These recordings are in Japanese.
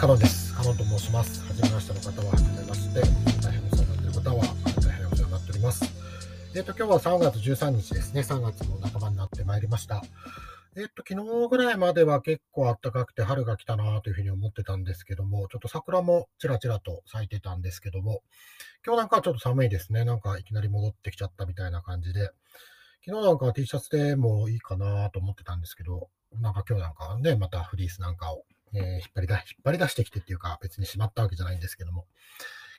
カノンです。カノンと申します。はじめましての方は、はじめまして。大変お世話になっている方は、大変お世話になっております。えっ、と、今日は3月13日ですね。3月の半ばになってまいりました。えっ、と、昨日ぐらいまでは結構暖かくて春が来たなというふうに思ってたんですけども、ちょっと桜もちらちらと咲いてたんですけども、今日なんかはちょっと寒いですね。なんかいきなり戻ってきちゃったみたいな感じで、昨日なんかは T シャツでもいいかなと思ってたんですけど、なんか今日なんかね、またフリースなんかを、えー引っ張りだ、引っ張り出してきてっていうか、別にしまったわけじゃないんですけども、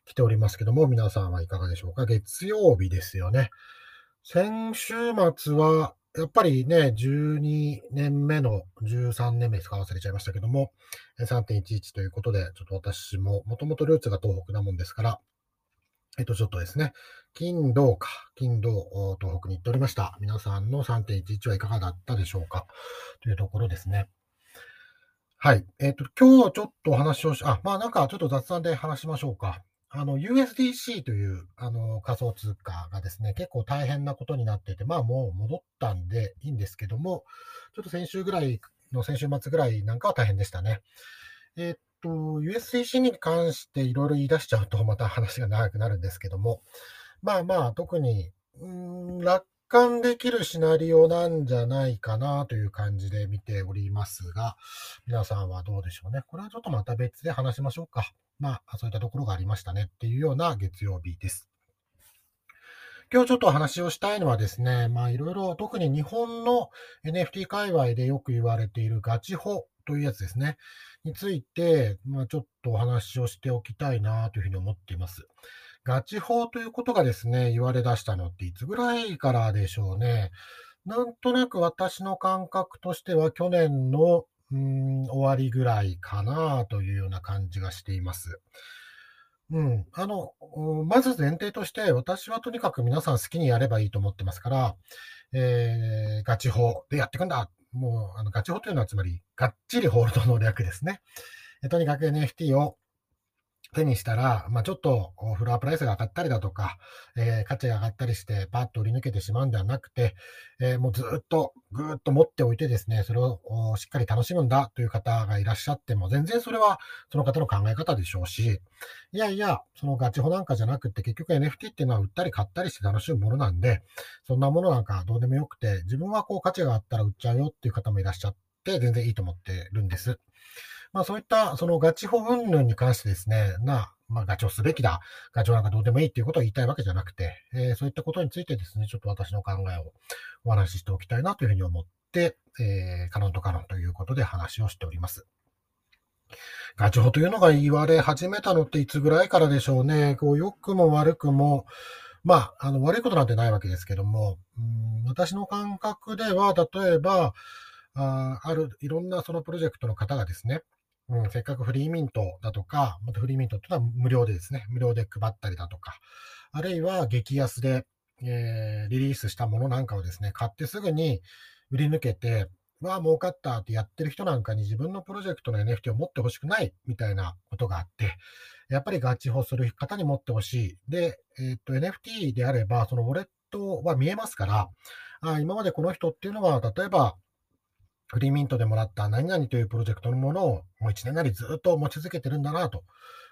来ておりますけども、皆さんはいかがでしょうか？月曜日ですよね。先週末は、やっぱりね、12年目の13年目ですか？忘れちゃいましたけども、3.11ということで、ちょっと私も、もともとルーツが東北なもんですから、えっと、ちょっとですね、金土か、金土、東北に行っておりました。皆さんの3.11はいかがだったでしょうか？というところですね。はい。えっ、と、今日ちょっとお話をし、あ、まあなんかちょっと雑談で話しましょうか。あの、USDC という、あの、仮想通貨がですね、結構大変なことになってて、まあもう戻ったんでいいんですけども、ちょっと先週ぐらいの先週末ぐらいなんかは大変でしたね。えっと、USDC に関していろいろ言い出しちゃうとまた話が長くなるんですけども、まあまあ特に、うん、楽観できるシナリオなんじゃないかなという感じで見ておりますが、皆さんはどうでしょうね。これはちょっとまた別で話しましょうか。まあ、そういったところがありましたねっていうような月曜日です。今日ちょっとお話をしたいのはですね、まあいろいろ特に日本の NFT 界隈でよく言われているガチホというやつですね。について、まあちょっとお話をしておきたいなというふうに思っています。ガチ法ということがですね、言われ出したのっていつぐらいからでしょうね。なんとなく私の感覚としては去年のうん終わりぐらいかなというような感じがしています。うん。あの、まず前提として、私はとにかく皆さん好きにやればいいと思ってますから、えー、ガチ法でやっていくんだ。もう、あの、ガチ法というのはつまり、がっちりホールドの略ですね。とにかく NFT を手にしたら、まあ、ちょっとフロアプライスが上がったりだとか、えー価値が上がったりして、パッと売り抜けてしまうんではなくて、えーもうずっとぐーっと持っておいてですね、それをしっかり楽しむんだという方がいらっしゃっても、全然それはその方の考え方でしょうし、いやいや、そのガチホなんかじゃなくて、結局 NFT っていうのは売ったり買ったりして楽しむものなんで、そんなものなんかどうでもよくて、自分はこう価値があったら売っちゃうよっていう方もいらっしゃって、全然いいと思ってるんです。まあそういったそのガチホ云々に関してですね、な、まあガチをすべきだ、ガチョなんかどうでもいいっていうことを言いたいわけじゃなくて、えーそういったことについてですね、ちょっと私の考えをお話ししておきたいなというふうに思って、えーカノンとカノンということで話をしております。ガチホというのが言われ始めたのっていつぐらいからでしょうね。こう良くも悪くも、まあ、あの悪いことなんてないわけですけども、うん私の感覚では、例えば、あある、いろんなそのプロジェクトの方がですね、うん、せっかくフリーミントだとか、またフリーミントっていうのは無料でですね、無料で配ったりだとか、あるいは激安で、えーリリースしたものなんかをですね、買ってすぐに売り抜けて、わあ、儲かったってやってる人なんかに自分のプロジェクトの NFT を持ってほしくないみたいなことがあって、やっぱりガチホする方に持ってほしい。で、えーっと、NFT であれば、そのウォレットは見えますから、あ今までこの人っていうのは、例えば、フリーミントでもらった何々というプロジェクトのものをもう一年なりずっと持ち続けてるんだなと、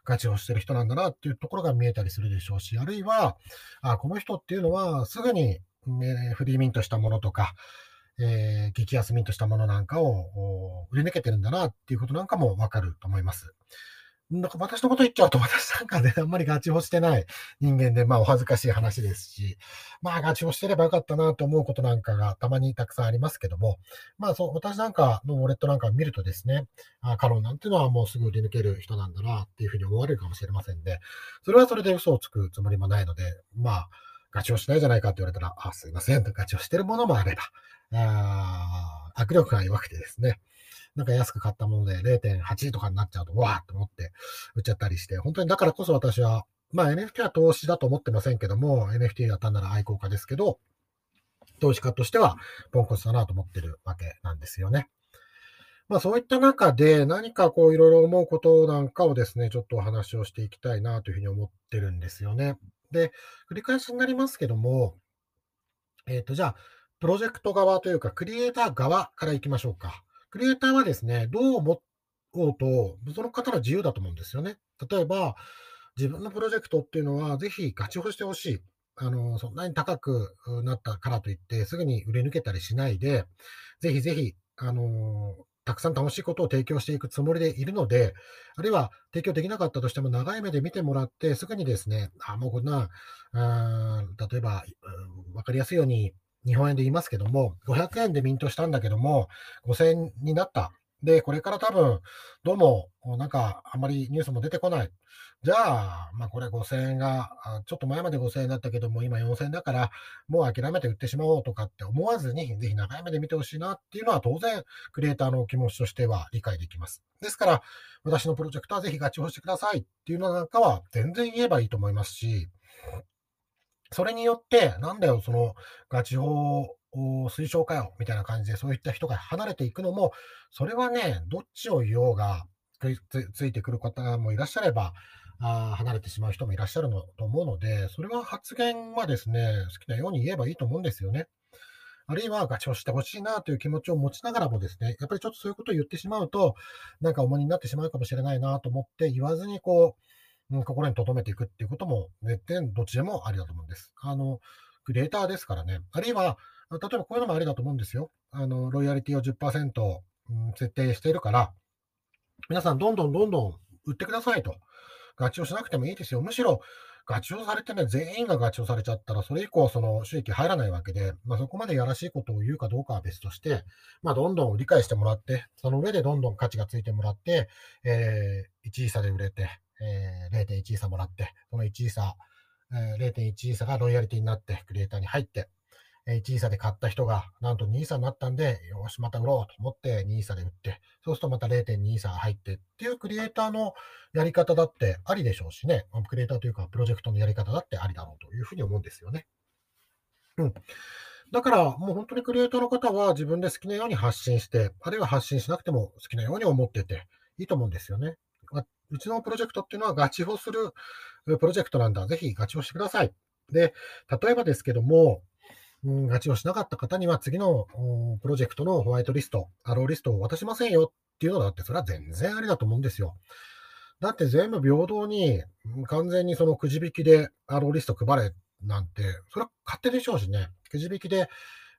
ガチをしてる人なんだなっていうところが見えたりするでしょうし、あるいは、あこの人っていうのはすぐに、ねフリーミントしたものとか、えー激安ミントしたものなんかを売り抜けてるんだなっていうことなんかもわかると思います。なんか私のこと言っちゃうと、私なんかね、あんまりガチをしてない人間で、まあお恥ずかしい話ですし、まあガチをしてればよかったなと思うことなんかがたまにたくさんありますけども、まあそう、私なんかのウォレットなんかを見るとですね、あカロンなんていうのはもうすぐ売り抜ける人なんだなっていうふうに思われるかもしれませんで、それはそれで嘘をつくつもりもないので、まあ、ガチをしないじゃないかって言われたら、あ、すいません、ガチをしてるものもあれば、あ握力が弱くてですね、なんか安く買ったもので0.8とかになっちゃうと、わーっと思って売っちゃったりして、本当にだからこそ私は、まあ NFT は投資だと思ってませんけども、NFT だったんなら愛好家ですけど、投資家としてはポンコツだなと思ってるわけなんですよね。まあそういった中で何かこういろいろ思うことなんかをですね、ちょっとお話をしていきたいなというふうに思ってるんですよね。で、繰り返しになりますけども、えっ、と、じゃあ、プロジェクト側というか、クリエイター側から行きましょうか。クリエイターはですね、どう思おうと、その方の自由だと思うんですよね。例えば、自分のプロジェクトっていうのは、ぜひガチホしてほしい。あの、そんなに高くなったからといって、すぐに売れ抜けたりしないで、ぜひぜひ、あの、たくさん楽しいことを提供していくつもりでいるので、あるいは提供できなかったとしても長い目で見てもらって、すぐにですね、あ、もうこんな、あ例えば、わかりやすいように日本円で言いますけども、500円でミントしたんだけども、5000円になった。で、これから多分、どうも、なんか、あまりニュースも出てこない。じゃあ、まあこれ5000円が、ちょっと前まで5000円だったけども、今4000円だから、もう諦めて売ってしまおうとかって思わずに、ぜひ長い目で見てほしいなっていうのは当然、クリエイターの気持ちとしては理解できます。ですから、私のプロジェクトはぜひガチホしてくださいっていうのなんかは全然言えばいいと思いますし、それによって、なんだよ、その、ガチ法推奨かよ、みたいな感じで、そういった人が離れていくのも、それはね、どっちを言おうがつ、ついてくる方もいらっしゃれば、あ離れてしまう人もいらっしゃるのと思うので、それは発言はですね、好きなように言えばいいと思うんですよね。あるいはガチをしてほしいなという気持ちを持ちながらもですね、やっぱりちょっとそういうことを言ってしまうと、なんか重荷になってしまうかもしれないなと思って言わずにこう、心に留めていくっていうことも、絶対どっちでもありだと思うんです。あの、クリエイターですからね。あるいは、例えばこういうのもありだと思うんですよ。あの、ロイヤリティを10%、うん、設定しているから、皆さんどんどんどんどん売ってくださいと。ガチをしなくてもいいですよ。むしろ、ガチをされてね、全員がガチをされちゃったら、それ以降、その収益入らないわけで、まあ、そこまでやらしいことを言うかどうかは別として、まあ、どんどん理解してもらって、その上でどんどん価値がついてもらって、えー、1位差で売れて、えー、0.1位差もらって、その1位差、えー、0.1位差がロイヤリティになって、クリエイターに入ってえ、1位差で買った人が、なんと2位差になったんで、よし、また売ろうと思って2位差で売って、そうするとまた0.2位差が入ってっていうクリエイターのやり方だってありでしょうしね、クリエイターというか、プロジェクトのやり方だってありだろうというふうに思うんですよね。うん。だから、もう本当にクリエイターの方は自分で好きなように発信して、あるいは発信しなくても好きなように思ってていいと思うんですよね。うちのプロジェクトっていうのはガチホするプロジェクトなんだ。ぜひガチホしてください。で、例えばですけども、うん、ガチをしなかった方には次のプロジェクトのホワイトリスト、アローリストを渡しませんよっていうのだって、それは全然ありだと思うんですよ。だって全部平等に、完全にそのくじ引きでアローリスト配れなんて、それは勝手でしょうしね。くじ引きで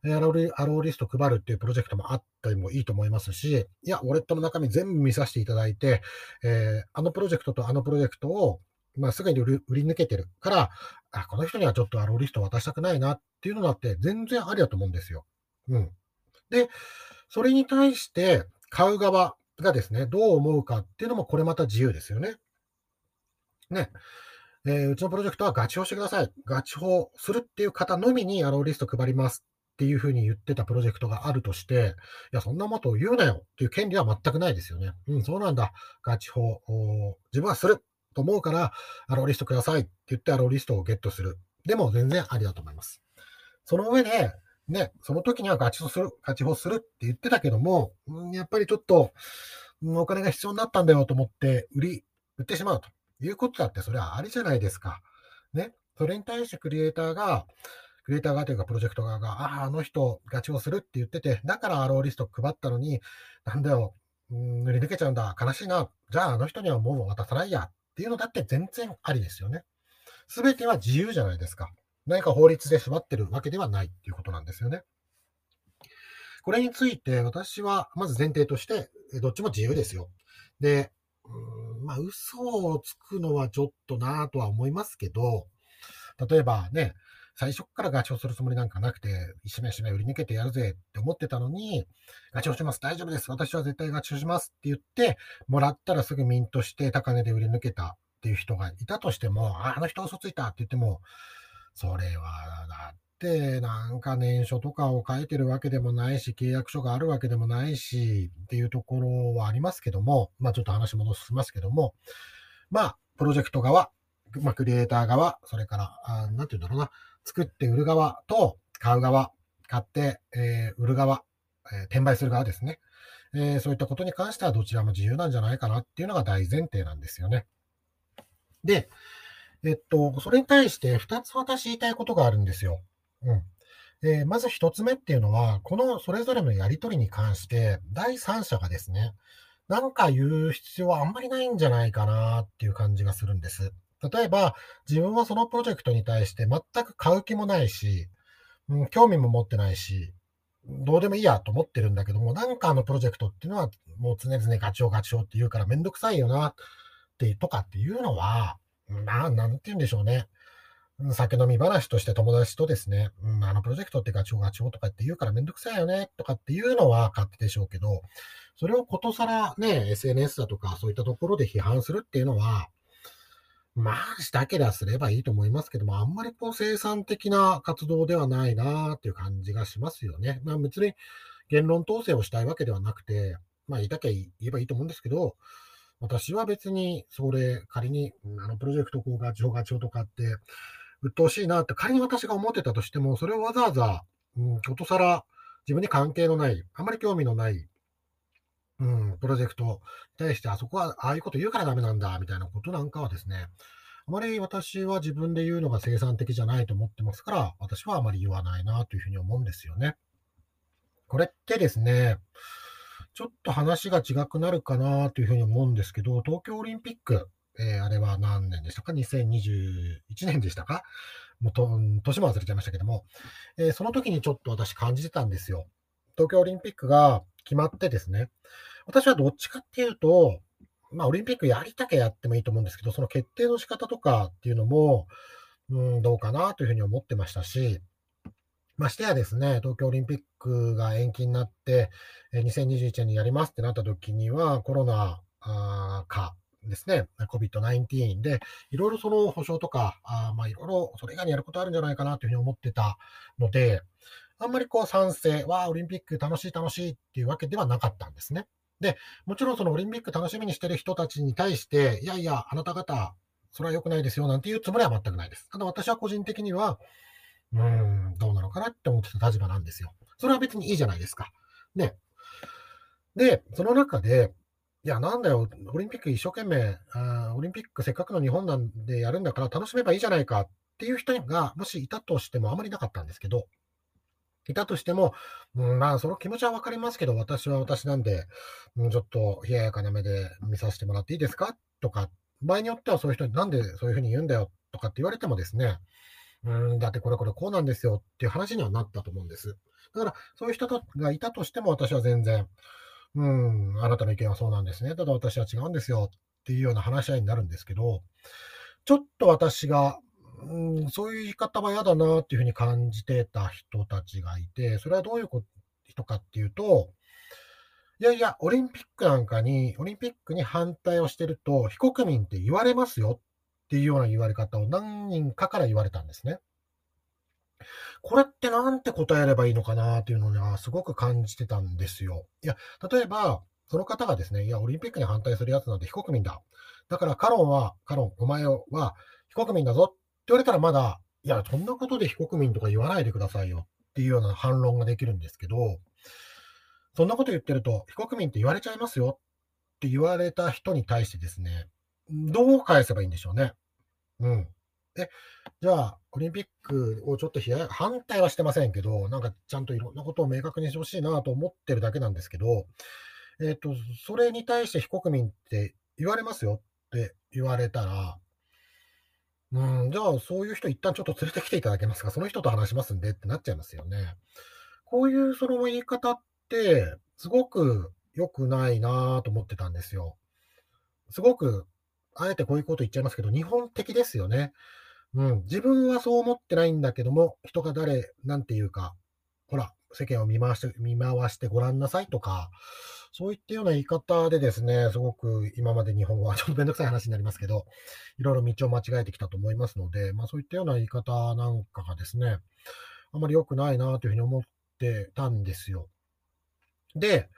アローアローリスト配るっていうプロジェクトもあったりもいいと思いますし、いや、ウォレットの中身全部見させていただいて、えー、あのプロジェクトとあのプロジェクトを、まあ、すぐに売り抜けてるから、あ、この人にはちょっとアローリスト渡したくないなっていうのだって全然ありだと思うんですよ。うん。で、それに対して買う側がですね、どう思うかっていうのもこれまた自由ですよね。ね。えー、うちのプロジェクトはガチ法してください。ガチ法するっていう方のみにアローリスト配りますっていうふうに言ってたプロジェクトがあるとして、いや、そんなことを言うなよっていう権利は全くないですよね。うん、そうなんだ。ガチ法、自分はすると思うから、アローリストくださいって言ってアローリストをゲットする。でも全然ありだと思います。その上で、ね、その時にはガチ法する、ガチ法するって言ってたけども、うん、やっぱりちょっと、お金が必要になったんだよと思って売り、売ってしまうということだってそれはありじゃないですか。ね。それに対してクリエイターが、クリエイター側というかプロジェクト側が、ああ、あの人ガチをするって言ってて、だからアローリスト配ったのに、なんだよ、塗り抜けちゃうんだ、悲しいな、じゃああの人にはもう渡さないやっていうのだって全然ありですよね。すべては自由じゃないですか。何か法律で縛ってるわけではないっていうことなんですよね。これについて私はまず前提として、どっちも自由ですよ。で、うんまあ、嘘をつくのはちょっとなぁとは思いますけど、例えばね、最初からガチをするつもりなんかなくて、一めしめ売り抜けてやるぜって思ってたのに、ガチをします、大丈夫です、私は絶対ガチをしますって言って、もらったらすぐミントして高値で売り抜けたっていう人がいたとしても、ああの人嘘ついたって言っても、それは、だって、なんか年書とかを書いてるわけでもないし、契約書があるわけでもないし、っていうところはありますけども、まあちょっと話戻しますけども、まあ、プロジェクト側、まあ、クリエイター側、それから、あなんて言うんだろうな、作って売る側と買う側、買って、え、売る側、え、転売する側ですね。え、そういったことに関してはどちらも自由なんじゃないかなっていうのが大前提なんですよね。で、えっと、それに対して二つ私言いたいことがあるんですよ。うん。えー、まず一つ目っていうのは、このそれぞれのやりとりに関して、第三者がですね、なんか言う必要はあんまりないんじゃないかなっていう感じがするんです。例えば、自分はそのプロジェクトに対して全く買う気もないし、うん、興味も持ってないし、どうでもいいやと思ってるんだけども、なんかあのプロジェクトっていうのは、もう常々ガチョウガチョウって言うからめんどくさいよな、ってとかっていうのは、まあ、なんて言うんでしょうね。酒飲み話として友達とですね、うん、あのプロジェクトってガチョウガチョウとかって言うからめんどくさいよね、とかっていうのは勝手でしょうけど、それをことさらね、SNS だとかそういったところで批判するっていうのは、まあ、したけりゃすればいいと思いますけども、あんまりこう生産的な活動ではないなっていう感じがしますよね。まあ別に言論統制をしたいわけではなくて、まあ言いたきゃ言えばいいと思うんですけど、私は別にそれ仮にあのプロジェクトこうガチョガチョウとかって鬱陶しいなって仮に私が思ってたとしても、それをわざわざ、うん、ことさら自分に関係のない、あまり興味のないうん、プロジェクトに対して、あそこはああいうこと言うからダメなんだ、みたいなことなんかはですね、あまり私は自分で言うのが生産的じゃないと思ってますから、私はあまり言わないなというふうに思うんですよね。これってですね、ちょっと話が違くなるかなというふうに思うんですけど、東京オリンピック、えー、あれは何年でしたか ?2021 年でしたか？もうと、年も忘れちゃいましたけども、えー、その時にちょっと私感じてたんですよ。東京オリンピックが決まってですね、私はどっちかっていうと、まあ、オリンピックやりたきゃやってもいいと思うんですけど、その決定の仕方とかっていうのも、うん、どうかなというふうに思ってましたし、ましてやですね、東京オリンピックが延期になって、2021年にやりますってなった時には、コロナ禍ですね、COVID-19 で、いろいろその保証とか、あまあいろいろそれ以外にやることあるんじゃないかなというふうに思ってたので、あんまりこう賛成、わあ、オリンピック楽しい楽しいっていうわけではなかったんですね。で、もちろんそのオリンピック楽しみにしてる人たちに対して、いやいや、あなた方、それは良くないですよ、なんていうつもりは全くないです。ただ私は個人的には、うーん、どうなのかなって思ってた立場なんですよ。それは別にいいじゃないですか。ね。で、その中で、いや、なんだよ、オリンピック一生懸命あ、オリンピックせっかくの日本なんでやるんだから楽しめばいいじゃないかっていう人が、もしいたとしてもあまりなかったんですけど、いたとしても、うん、まあ、その気持ちはわかりますけど、私は私なんで、うん、ちょっと冷ややかな目で見させてもらっていいですか？とか、場合によってはそういう人になんでそういうふうに言うんだよとかって言われてもですね、うん、だってこれこれこうなんですよっていう話にはなったと思うんです。だから、そういう人がいたとしても私は全然、うん、あなたの意見はそうなんですね。ただ私は違うんですよっていうような話し合いになるんですけど、ちょっと私がうん、そういう言い方は嫌だなっていうふうに感じてた人たちがいて、それはどういう人かっていうと、いやいや、オリンピックなんかに、オリンピックに反対をしてると、非国民って言われますよっていうような言われ方を何人かから言われたんですね。これってなんて答えればいいのかなっていうのにはすごく感じてたんですよ。いや、例えば、その方がですね、いや、オリンピックに反対するやつなんて非国民だ。だから、カロンは、カロン、お前は非国民だぞ言われたらまだ、いや、そんなことで非国民とか言わないでくださいよっていうような反論ができるんですけど、そんなこと言ってると、非国民って言われちゃいますよって言われた人に対してですね、どう返せばいいんでしょうね。うん。え、じゃあ、オリンピックをちょっと反対はしてませんけど、なんかちゃんといろんなことを明確にしてほしいなと思ってるだけなんですけど、えっ、ー、と、それに対して非国民って言われますよって言われたら、うん、じゃあ、そういう人一旦ちょっと連れてきていただけますか？その人と話しますんでってなっちゃいますよね。こういうその言い方って、すごく良くないなと思ってたんですよ。すごく、あえてこういうこと言っちゃいますけど、日本的ですよね。うん、自分はそう思ってないんだけども、人が誰、なんていうか、ほら、世間を見回して、見回してごらんなさいとか、そういったような言い方でですね、すごく今まで日本語は ちょっとめんどくさい話になりますけど、いろいろ道を間違えてきたと思いますので、まあそういったような言い方なんかがですね、あまり良くないなというふうに思ってたんですよ。で、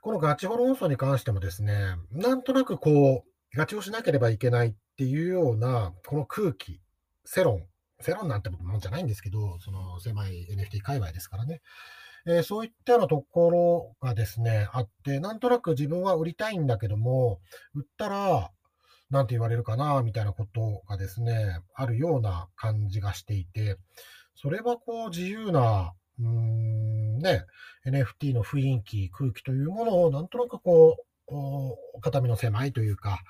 このガチホロ運送に関してもですね、なんとなくこう、ガチをしなければいけないっていうような、この空気、世論、世論なんてもんじゃないんですけど、その狭い NFT 界隈ですからね。えー、そういったようなところがですね、あって、なんとなく自分は売りたいんだけども、売ったら、なんて言われるかな、みたいなことがですね、あるような感じがしていて、それはこう自由な、うーんね、NFT の雰囲気、空気というものをなんとなくこう肩身の狭いというか、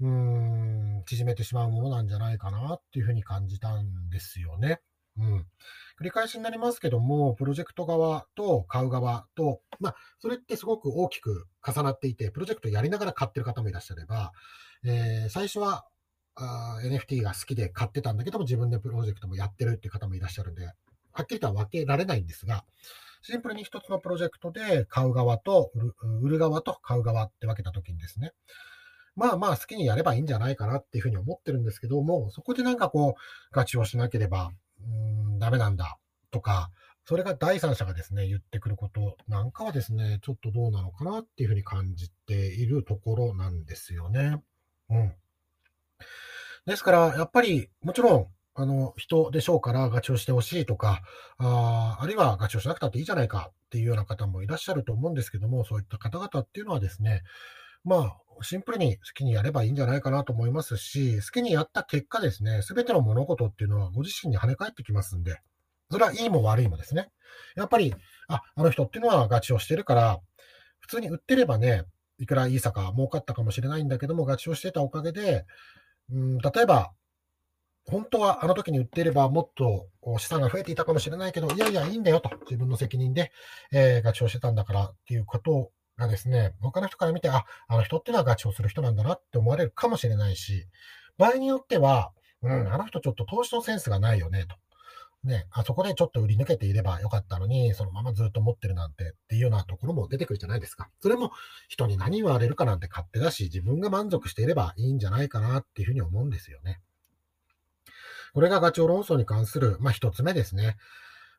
うーん、縮めてしまうものなんじゃないかなっていうふうに感じたんですよね。うん。繰り返しになりますけども、プロジェクト側と買う側と、まあ、それってすごく大きく重なっていて、プロジェクトやりながら買ってる方もいらっしゃれば、えー、最初はあ NFT が好きで買ってたんだけども、自分でプロジェクトもやってるっていう方もいらっしゃるんで、はっきりとは分けられないんですが、シンプルに一つのプロジェクトで買う側と売る売る側と買う側って分けたときにですね、まあまあ好きにやればいいんじゃないかなっていうふうに思ってるんですけども、そこでなんかこう、ガチをしなければ、うん、ダメなんだとか、それが第三者がですね、言ってくることなんかはですね、ちょっとどうなのかなっていうふうに感じているところなんですよね。うん。ですから、やっぱり、もちろん、あの、人でしょうからガチをしてほしいとか、ああるいはガチをしなくたっていいじゃないかっていうような方もいらっしゃると思うんですけども、そういった方々っていうのはですね、まあ、シンプルに好きにやればいいんじゃないかなと思いますし、好きにやった結果ですね、すべての物事っていうのはご自身に跳ね返ってきますんで、それはいいも悪いもですね。やっぱり、あ、あの人っていうのはガチをしてるから、普通に売ってればね、いくらいいさか儲かったかもしれないんだけども、ガチをしてたおかげで、うん、例えば、本当はあの時に売っていればもっと資産が増えていたかもしれないけど、いやいや、いいんだよと。自分の責任で、えー、ガチをしてたんだからっていうことをがですね、他の人から見て、あ、あの人ってのはガチをする人なんだなって思われるかもしれないし、場合によっては、うん、あの人ちょっと投資のセンスがないよね、と。ね、あそこでちょっと売り抜けていればよかったのに、そのままずっと持ってるなんてっていうようなところも出てくるじゃないですか。それも人に何言われるかなんて勝手だし、自分が満足していればいいんじゃないかなっていうふうに思うんですよね。これがガチョウ論争に関する、まあ一つ目ですね。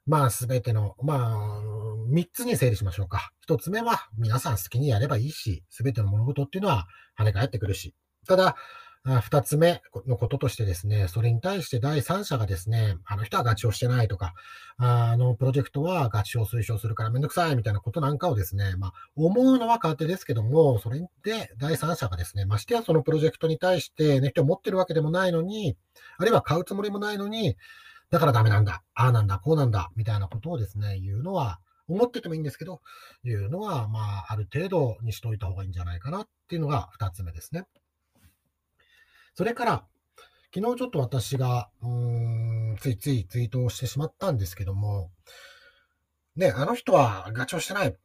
まあすべての、まあ三つに整理しましょうか。一つ目は皆さん好きにやればいいし、すべての物事っていうのは跳ね返ってくるし。ただ、二つ目のこととしてですね、それに対して第三者がですね、あの人はガチをしてないとか、あのプロジェクトはガチを推奨するからめんどくさいみたいなことなんかをですね、まあ、思うのは勝手ですけども、それで第三者がですね、ましてやそのプロジェクトに対してネットを持ってるわけでもないのに、あるいは買うつもりもないのに、だからダメなんだ、ああなんだ、こうなんだ、みたいなことをですね、言うのは、思っててもいいんですけど、言うのは、まあ、ある程度にしといた方がいいんじゃないかなっていうのが二つ目ですね。それから、昨日ちょっと私が、うーん、ついついツイートをしてしまったんですけども、ね、あの人はガチをしてない、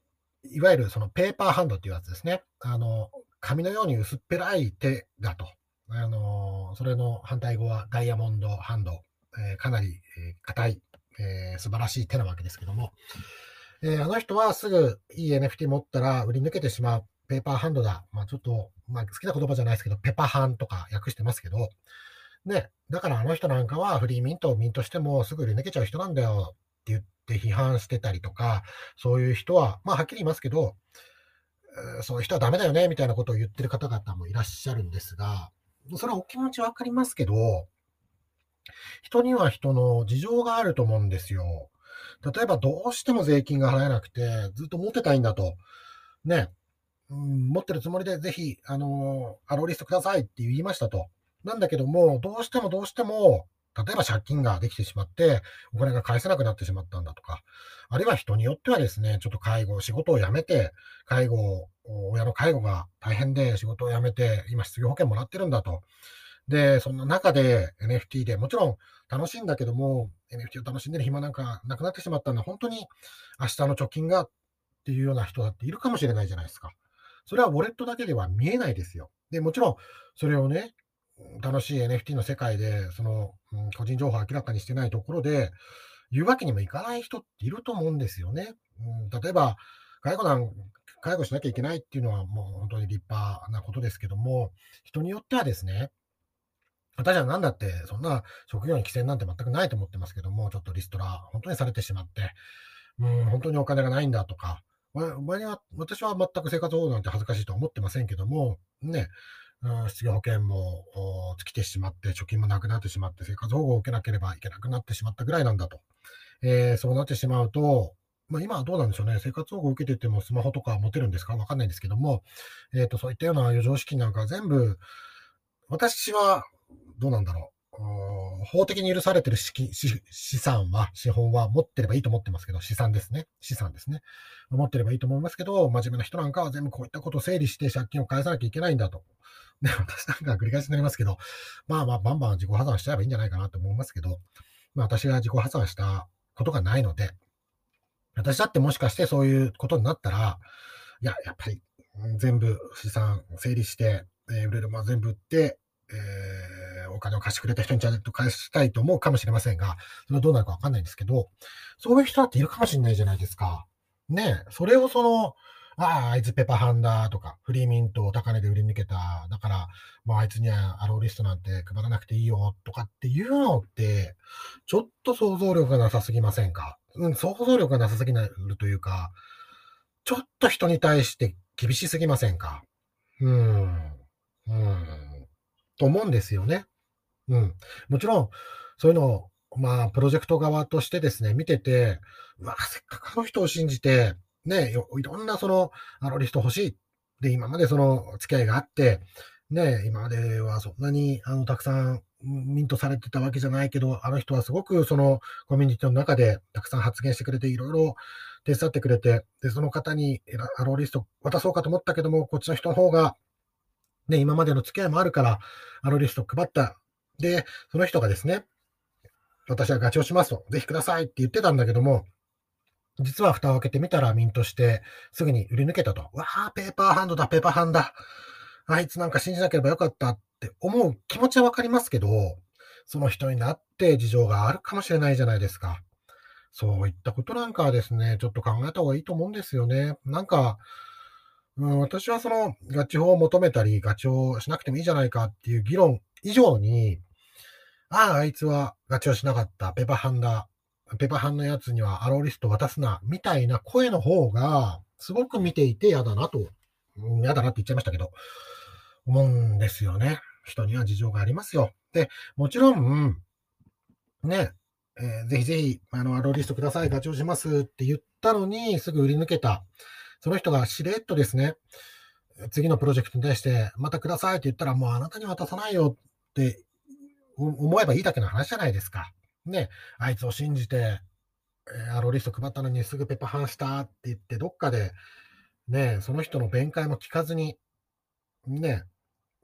いわゆるそのペーパーハンドっていうやつですね。あの、紙のように薄っぺらい手だと。あの、それの反対語はダイヤモンドハンド。え、かなり硬、えー、い、え、素晴らしい手なわけですけども、え、あの人はすぐいい NFT 持ったら売り抜けてしまう。ペーパーハンドだ。まあちょっと、まあ好きな言葉じゃないですけど、ペパハンとか訳してますけど、ね、だからあの人なんかはフリーミントをミントしてもすぐ売り抜けちゃう人なんだよって言って批判してたりとか、そういう人は、まあはっきり言いますけど、そういう人はダメだよねみたいなことを言ってる方々もいらっしゃるんですが、それはお気持ちわかりますけど、人には人の事情があると思うんですよ。例えばどうしても税金が払えなくて、ずっと持ってたいんだと。ね、うん、持ってるつもりでぜひ、あの、アローリストくださいって言いましたと。なんだけども、どうしてもどうしても、例えば借金ができてしまって、お金が返せなくなってしまったんだとか、あるいは人によってはですね、ちょっと介護、仕事を辞めて、介護、親の介護が大変で仕事を辞めて、今失業保険もらってるんだと。で、そんな中で NFT でもちろん楽しいんだけども、NFT を楽しんでる暇なんかなくなってしまったのは、本当に明日の貯金がっていうような人だっているかもしれないじゃないですか。それはウォレットだけでは見えないですよ。で、もちろん、それをね、楽しい NFT の世界で、その、うん、個人情報を明らかにしてないところで、言うわけにもいかない人っていると思うんですよね。うん、例えば、介護団、介護しなきゃいけないっていうのはもう本当に立派なことですけども、人によってはですね、私は何だって、そんな職業に規制なんて全くないと思ってますけども、ちょっとリストラ、本当にされてしまって、うん、本当にお金がないんだとか、前は、私は全く生活保護なんて恥ずかしいとは思ってませんけども、ね、失業保険も尽きてしまって、貯金もなくなってしまって、生活保護を受けなければいけなくなってしまったぐらいなんだと。えー、そうなってしまうと、まあ、今はどうなんでしょうね。生活保護を受けててもスマホとか持てるんですか？わかんないんですけども、えっ、ー、と、そういったような余剰資金なんか全部、私はどうなんだろう。法的に許されてる資資産は、資本は持ってればいいと思ってますけど、資産ですね。資産ですね。持ってればいいと思いますけど、真面目な人なんかは全部こういったことを整理して借金を返さなきゃいけないんだと。ね、私なんか繰り返しになりますけど、まあまあ、バンバン自己破産しちゃえばいいんじゃないかなと思いますけど、まあ私が自己破産したことがないので、私だってもしかしてそういうことになったら、いや、やっぱり全部資産整理して、えー、売れるもの全部売って、え、お金を貸してくれた人にちゃんと返したいと思うかもしれませんが、それはどうなるかわかんないんですけど、そういう人だっているかもしれないじゃないですか。ねえそれをその、ああ、あいつペパハンだとか、フリーミントを高値で売り抜けた。だから、まあ、あいつにはアローリストなんて配らなくていいよとかっていうのって、ちょっと想像力がなさすぎませんか？うん、想像力がなさすぎるというか、ちょっと人に対して厳しすぎませんか？うん。うん。と思うんですよね。うん。もちろん、そういうのを、まあ、プロジェクト側としてですね、見てて、うわ、せっかくあの人を信じて、ね、いろんなその、アロリスト欲しい。で、今までその付き合いがあって、ね、今まではそんなに、あの、たくさんミントされてたわけじゃないけど、あの人はすごくそのコミュニティの中でたくさん発言してくれて、いろいろ手伝ってくれて、で、その方にアローリスト渡そうかと思ったけども、こっちの人の方が、ね、今までの付き合いもあるから、アローリスト配った。で、その人がですね、私はガチをしますと、ぜひくださいって言ってたんだけども、実は蓋を開けてみたらミントして、すぐに売り抜けたと。わあ、ペーパーハンドだ、ペーパーハンドだ。あいつなんか信じなければよかったって思う気持ちはわかりますけど、その人になって事情があるかもしれないじゃないですか。そういったことなんかはですね、ちょっと考えた方がいいと思うんですよね。なんか、うん、私はそのガチ法を求めたり、ガチをしなくてもいいじゃないかっていう議論以上に、ああ、あいつはガチをしなかった、ペパハンだ、ペパハンのやつにはアローリスト渡すな、みたいな声の方が、すごく見ていて嫌だなと、嫌だなって言っちゃいましたけど、思うんですよね。人には事情がありますよ。で、もちろん、ね、えー、ぜひぜひ、あの、アローリストください、ガチをしますって言ったのに、すぐ売り抜けた。その人がしれっとですね、次のプロジェクトに対して、またくださいって言ったら、もうあなたに渡さないよって思えばいいだけの話じゃないですか。ね、あいつを信じて、えー、アロリスト配ったのにすぐペパハンしたって言って、どっかで、ね、その人の弁解も聞かずに、ね、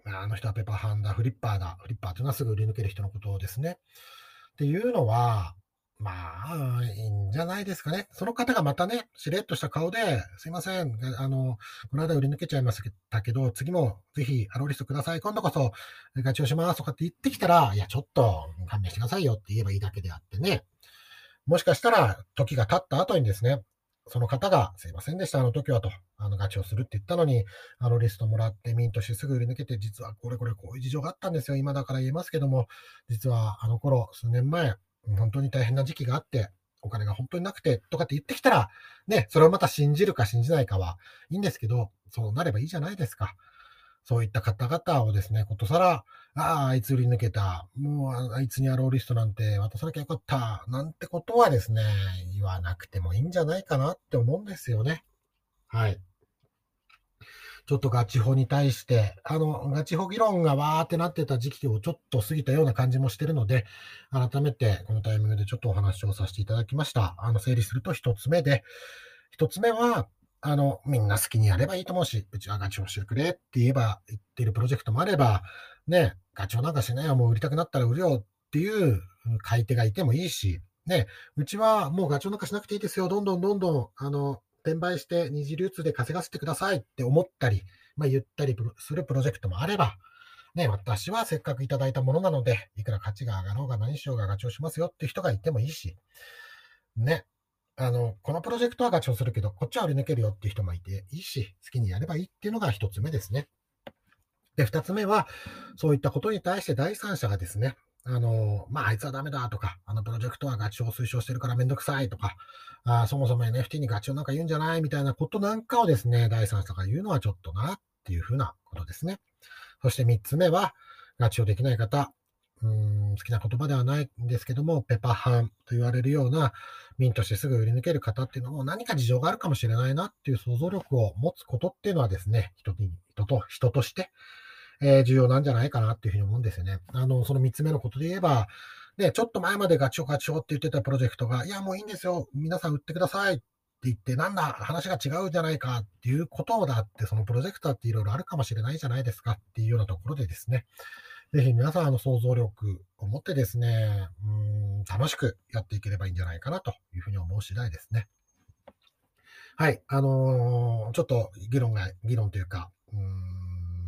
あの人はペパーハンだ、フリッパーだ。フリッパーというのはすぐ売り抜ける人のことですね。っていうのは、まあ、いいんじゃないですかね。その方がまたね、しれっとした顔で、すいません、あの、この間売り抜けちゃいましたけど、次もぜひアロリストください。今度こそガチをしますとかって言ってきたら、いや、ちょっと勘弁してくださいよって言えばいいだけであってね。もしかしたら、時が経った後にですね、その方が、すいませんでした、あの時はと、あの、ガチをするって言ったのに、あのリストもらってミントしてすぐ売り抜けて、実はこれこれこういう事情があったんですよ。今だから言えますけども、実はあの頃、数年前、本当に大変な時期があって、お金が本当になくて、とかって言ってきたら、ね、それをまた信じるか信じないかはいいんですけど、そうなればいいじゃないですか。そういった方々をですね、ことさら、ああ、あいつ売り抜けた。もう、あいつにアローリストなんて渡さなきゃよかった。なんてことはですね、言わなくてもいいんじゃないかなって思うんですよね。はい。ちょっとガチ法に対して、あの、ガチ法議論がわーってなってた時期をちょっと過ぎたような感じもしてるので、改めてこのタイミングでちょっとお話をさせていただきました。あの、整理すると一つ目で、一つ目は、あの、みんな好きにやればいいと思うし、うちはガチをしてくれって言えば、言ってるプロジェクトもあれば、ね、ガチをなんかしないよ、もう売りたくなったら売るよっていう買い手がいてもいいし、ね、うちはもうガチをなんかしなくていいですよ、どんどんどんどん、あの、転売して二次流通で稼がせてください。って思ったり、まあ、言ったりするプロジェクトもあれば、ね、私はせっかくいただいたものなので、いくら価値が上がろうが何しようがガチをしますよ。って人がいてもいいし、ね、あの、このプロジェクトはガチをするけど、こっちは売り抜けるよっていう人もいていいし、好きにやればいいっていうのが一つ目ですね。で、二つ目は、そういったことに対して第三者がですね、あの、まあ、あいつはダメだとか、あのプロジェクトはガチを推奨してるからめんどくさいとか、あそもそも NFT にガチをなんか言うんじゃないみたいなことなんかをですね、第三者が言うのはちょっとなっていうふうなことですね。そして三つ目は、ガチをできない方、うん好きな言葉ではないんですけども、ペパハンと言われるような、ミントしてすぐ売り抜ける方っていうのも何か事情があるかもしれないなっていう想像力を持つことっていうのはですね、人人と人として、え、重要なんじゃないかなっていうふうに思うんですよね。あの、その3つ目のことで言えば、ね、ちょっと前までガチョガチョって言ってたプロジェクトが、いや、もういいんですよ。皆さん売ってくださいって言って、なんだ、話が違うじゃないかっていうことだって、そのプロジェクターっていろいろあるかもしれないじゃないですかっていうようなところでですね、ぜひ皆さん、あの、想像力を持ってですね、うん、楽しくやっていければいいんじゃないかなというふうに思う次第ですね。はい、あのー、ちょっと議論が、議論というか、うん、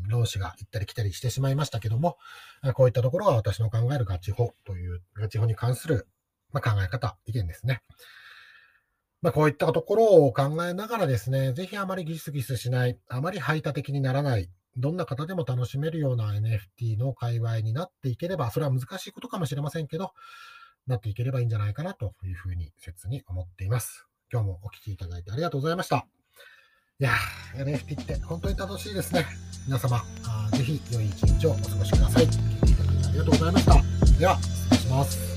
論旨が行ったり来たりしてしまいましたけども、こういったところが私の考えるガチ法という、ガチ法に関する、ま、考え方、意見ですね。まあ、こういったところを考えながらですね、ぜひあまりギスギスしない、あまり排他的にならない、どんな方でも楽しめるような NFT の界隈になっていければ、それは難しいことかもしれませんけど、なっていければいいんじゃないかなというふうに切に思っています。今日もお聴きいただいてありがとうございました。いや、NFT って本当に楽しいですね。皆様、あぜひ良い一日をお過ごしください。聞いていただきありがとうございました。では、失礼します。